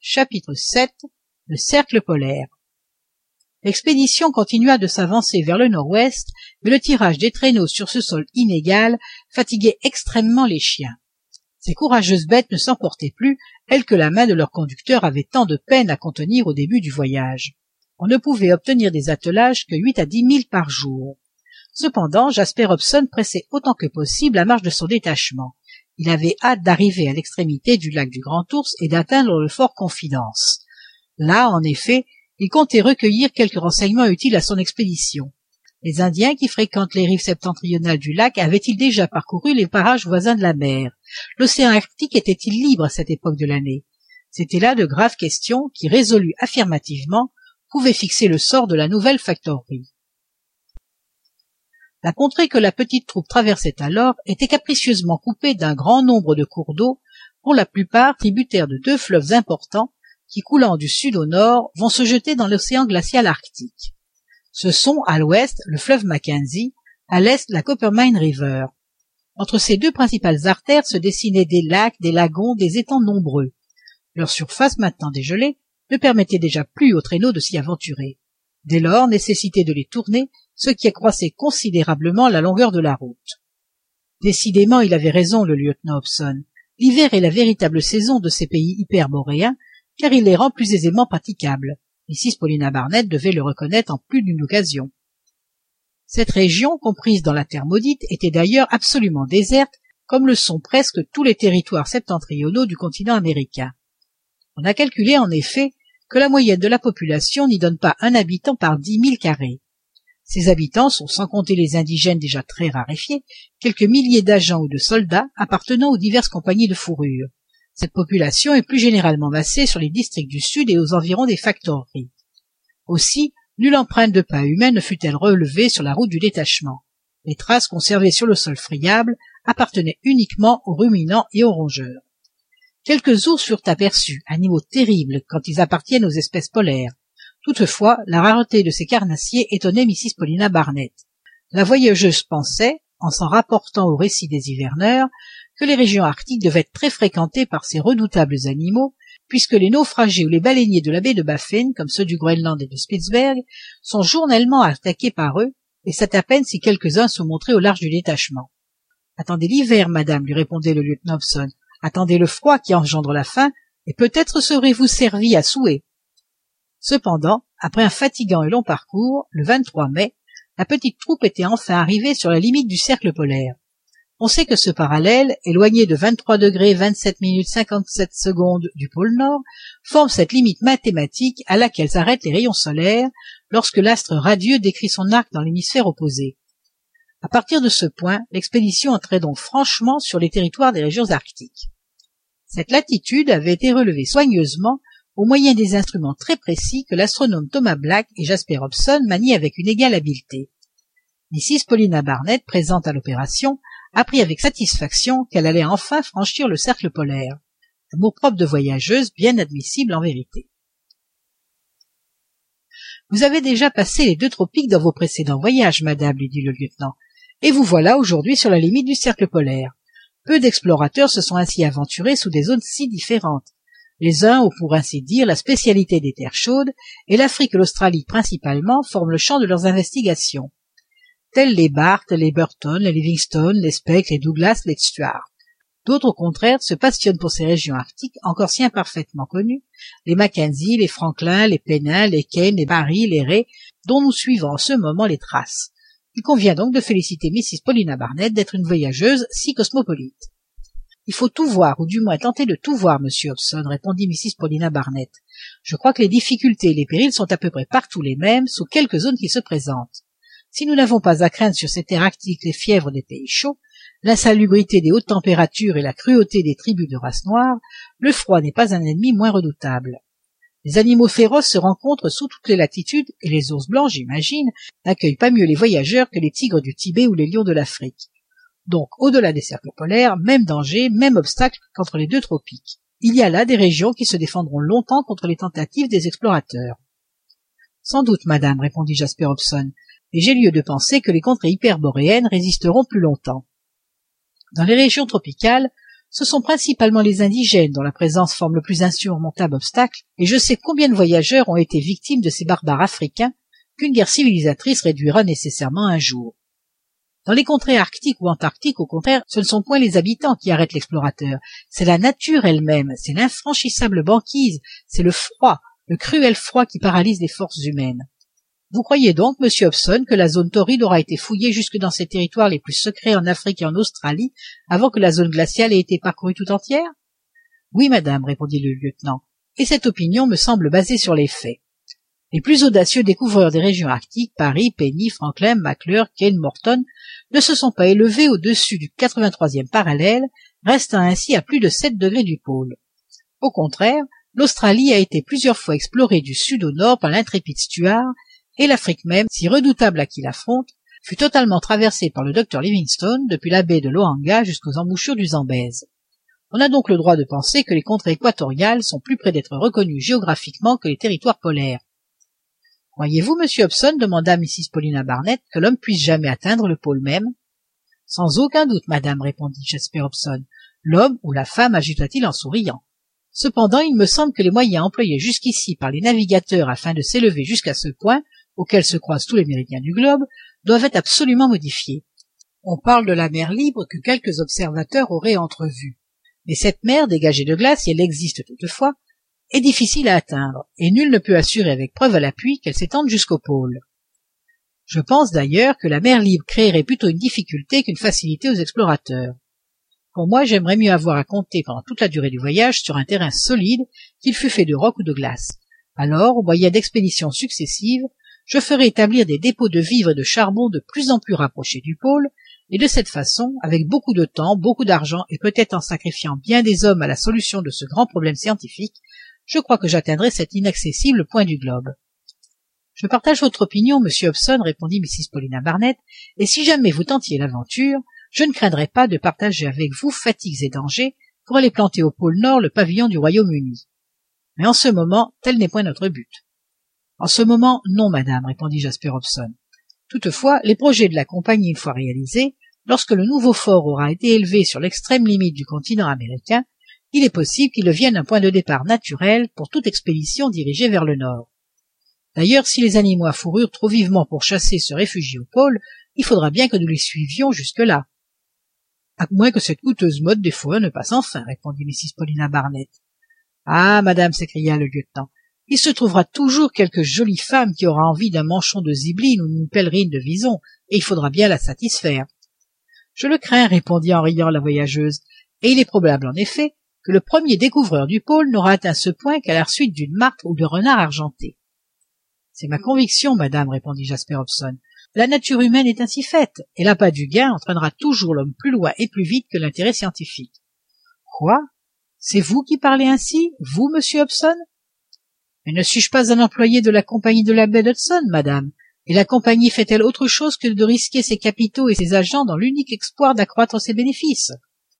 Chapitre 7. Le cercle polaire. L'expédition continua de s'avancer vers le nord-ouest, mais le tirage des traîneaux sur ce sol inégal fatiguait extrêmement les chiens. Ces courageuses bêtes ne s'emportaient plus, elles que la main de leur conducteur avait tant de peine à contenir au début du voyage. On ne pouvait obtenir des attelages que huit à dix milles par jour. Cependant, Jasper Hobson pressait autant que possible la marche de son détachement. Il avait hâte d'arriver à l'extrémité du lac du Grand Ours et d'atteindre le fort Confidence. Là, en effet, il comptait recueillir quelques renseignements utiles à son expédition. Les Indiens qui fréquentent les rives septentrionales du lac avaient-ils déjà parcouru les parages voisins de la mer? L'océan Arctique était-il libre à cette époque de l'année? C'étaient là de graves questions qui, résolues affirmativement, pouvaient fixer le sort de la nouvelle factorerie. La contrée que la petite troupe traversait alors était capricieusement coupée d'un grand nombre de cours d'eau, pour la plupart tributaires de deux fleuves importants qui, coulant du sud au nord, vont se jeter dans l'océan glacial arctique. Ce sont, à l'ouest, le fleuve Mackenzie, à l'est, la Coppermine River. Entre ces deux principales artères se dessinaient des lacs, des lagons, des étangs nombreux. Leur surface, maintenant dégelée, ne permettait déjà plus aux traîneaux de s'y aventurer. Dès lors, nécessité de les tourner, ce qui accroissait considérablement la longueur de la route. Décidément, il avait raison, le lieutenant Hobson. L'hiver est la véritable saison de ces pays hyperboréens, car il les rend plus aisément praticables. Mrs. Paulina Barnett devait le reconnaître en plus d'une occasion. Cette région, comprise dans la terre maudite, était d'ailleurs absolument déserte, comme le sont presque tous les territoires septentrionaux du continent américain. On a calculé en effet que la moyenne de la population n'y donne pas un habitant par dix mille carrés. Ces habitants sont, sans compter les indigènes déjà très raréfiés, quelques milliers d'agents ou de soldats appartenant aux diverses compagnies de fourrure. Cette population est plus généralement massée sur les districts du sud et aux environs des factoreries. Aussi, nulle empreinte de pas humain ne fut-elle relevée sur la route du détachement. Les traces conservées sur le sol friable appartenaient uniquement aux ruminants et aux rongeurs. Quelques ours furent aperçus, animaux terribles quand ils appartiennent aux espèces polaires. Toutefois, la rareté de ces carnassiers étonnait Mrs. Paulina Barnett. La voyageuse pensait, en s'en rapportant au récit des hiverneurs, que les régions arctiques devaient être très fréquentées par ces redoutables animaux, puisque les naufragés ou les baleiniers de la baie de Baffin, comme ceux du Groenland et de Spitzberg, sont journellement attaqués par eux, et c'est à peine si quelques-uns sont montrés au large du détachement. Attendez l'hiver, madame, lui répondait le lieutenant Hobson. Attendez le froid qui engendre la faim, et peut-être serez-vous servi à souhait. Cependant, après un fatigant et long parcours, le 23 mai, la petite troupe était enfin arrivée sur la limite du cercle polaire. On sait que ce parallèle, éloigné de 23 degrés 27 minutes 57 secondes du pôle Nord, forme cette limite mathématique à laquelle s'arrêtent les rayons solaires lorsque l'astre radieux décrit son arc dans l'hémisphère opposé. À partir de ce point, l'expédition entrait donc franchement sur les territoires des régions arctiques. Cette latitude avait été relevée soigneusement au moyen des instruments très précis que l'astronome Thomas Black et Jasper Hobson manient avec une égale habileté. Mrs. Paulina Barnett, présente à l'opération, apprit avec satisfaction qu'elle allait enfin franchir le cercle polaire. Un mot propre de voyageuse, bien admissible en vérité. Vous avez déjà passé les deux tropiques dans vos précédents voyages, madame, lui dit le lieutenant, et vous voilà aujourd'hui sur la limite du cercle polaire. Peu d'explorateurs se sont ainsi aventurés sous des zones si différentes. Les uns ont pour ainsi dire la spécialité des terres chaudes, et l'Afrique et l'Australie principalement forment le champ de leurs investigations tels les Barth, les Burton, les Livingstone, les Speck, les Douglas, les Stuart. D'autres, au contraire, se passionnent pour ces régions arctiques encore si imparfaitement connues, les Mackenzie, les Franklin, les Pennin, les Kane, les Barry, les Ray, dont nous suivons en ce moment les traces. Il convient donc de féliciter Mrs. Paulina Barnett d'être une voyageuse si cosmopolite. Il faut tout voir, ou du moins tenter de tout voir, monsieur Hobson, répondit Mrs. Paulina Barnett. Je crois que les difficultés et les périls sont à peu près partout les mêmes, sous quelques zones qui se présentent. Si nous n'avons pas à craindre sur ces terres arctiques les fièvres des pays chauds, l'insalubrité des hautes températures et la cruauté des tribus de race noire, le froid n'est pas un ennemi moins redoutable. Les animaux féroces se rencontrent sous toutes les latitudes et les ours blancs, j'imagine, n'accueillent pas mieux les voyageurs que les tigres du Tibet ou les lions de l'Afrique. Donc, au-delà des cercles polaires, même danger, même obstacle qu'entre les deux tropiques. Il y a là des régions qui se défendront longtemps contre les tentatives des explorateurs. Sans doute, madame, répondit Jasper Hobson, et j'ai lieu de penser que les contrées hyperboréennes résisteront plus longtemps. Dans les régions tropicales, ce sont principalement les indigènes dont la présence forme le plus insurmontable obstacle et je sais combien de voyageurs ont été victimes de ces barbares africains qu'une guerre civilisatrice réduira nécessairement un jour dans les contrées arctiques ou antarctiques au contraire ce ne sont point les habitants qui arrêtent l'explorateur. C'est la nature elle-même c'est l'infranchissable banquise c'est le froid le cruel froid qui paralyse les forces humaines. Vous croyez donc monsieur hobson que la zone torride aura été fouillée jusque dans ces territoires les plus secrets en afrique et en australie avant que la zone glaciale ait été parcourue tout entière? Oui madame répondit le lieutenant et cette opinion me semble basée sur les faits les plus audacieux découvreurs des régions arctiques paris penny franklin mcclure kane morton ne se sont pas élevés au-dessus du 83e parallèle restant ainsi à plus de sept degrés du pôle. Au contraire l'australie a été plusieurs fois explorée du sud au nord par l'intrépide stuart et l'afrique même si redoutable à qui l'affronte fut totalement traversée par le docteur livingstone depuis la baie de loanga jusqu'aux embouchures du zambèze. On a donc le droit de penser que les contrées équatoriales sont plus près d'être reconnues géographiquement que les territoires polaires croyez-vous monsieur hobson demanda mrs paulina barnett que l'homme puisse jamais atteindre le pôle même? Sans aucun doute madame répondit jasper hobson. L'homme ou la femme ajouta-t-il en souriant. Cependant il me semble que les moyens employés jusqu'ici par les navigateurs afin de s'élever jusqu'à ce point auxquels se croisent tous les méridiens du globe doivent être absolument modifiés. On parle de la mer libre que quelques observateurs auraient entrevue. Mais cette mer dégagée de glace si elle existe toutefois est difficile à atteindre et nul ne peut assurer avec preuve à l'appui qu'elle s'étende jusqu'au pôle. Je pense d'ailleurs que la mer libre créerait plutôt une difficulté qu'une facilité aux explorateurs. Pour moi j'aimerais mieux avoir à compter pendant toute la durée du voyage sur un terrain solide qu'il fût fait de roc ou de glace. Alors au moyen d'expéditions successives je ferai établir des dépôts de vivres et de charbon de plus en plus rapprochés du pôle et de cette façon avec beaucoup de temps beaucoup d'argent et peut-être en sacrifiant bien des hommes à la solution de ce grand problème scientifique je crois que j'atteindrai cet inaccessible point du globe. Je partage votre opinion monsieur hobson répondit mrs paulina barnett et si jamais vous tentiez l'aventure je ne craindrais pas de partager avec vous fatigues et dangers pour aller planter au pôle nord le pavillon du royaume-uni. Mais en ce moment tel n'est point notre but. En ce moment non madame répondit jasper hobson. Toutefois les projets de la compagnie une fois réalisés lorsque le nouveau fort aura été élevé sur l'extrême limite du continent américain il est possible qu'il devienne un point de départ naturel pour toute expédition dirigée vers le nord. D'ailleurs si les animaux à fourrure trop vivement pour chasser se réfugient au pôle il faudra bien que nous les suivions jusque-là. À moins que cette coûteuse mode des fois ne passe enfin répondit mrs paulina barnett. Ah madame s'écria le lieutenant il se trouvera toujours quelque jolie femme qui aura envie d'un manchon de zibeline ou d'une pèlerine de vison et il faudra bien la satisfaire. Je le crains répondit en riant la voyageuse et il est probable en effet que le premier découvreur du pôle n'aura atteint ce point qu'à la suite d'une martre ou de renard argenté c'est ma conviction madame répondit jasper hobson. La nature humaine est ainsi faite et l'appât du gain entraînera toujours l'homme plus loin et plus vite que l'intérêt scientifique. Quoi? C'est vous qui parlez ainsi? Vous monsieur hobson? Mais ne suis-je pas un employé de la compagnie de la baie d'hudson madame? Et la compagnie fait-elle autre chose que de risquer ses capitaux et ses agents dans l'unique espoir d'accroître ses bénéfices?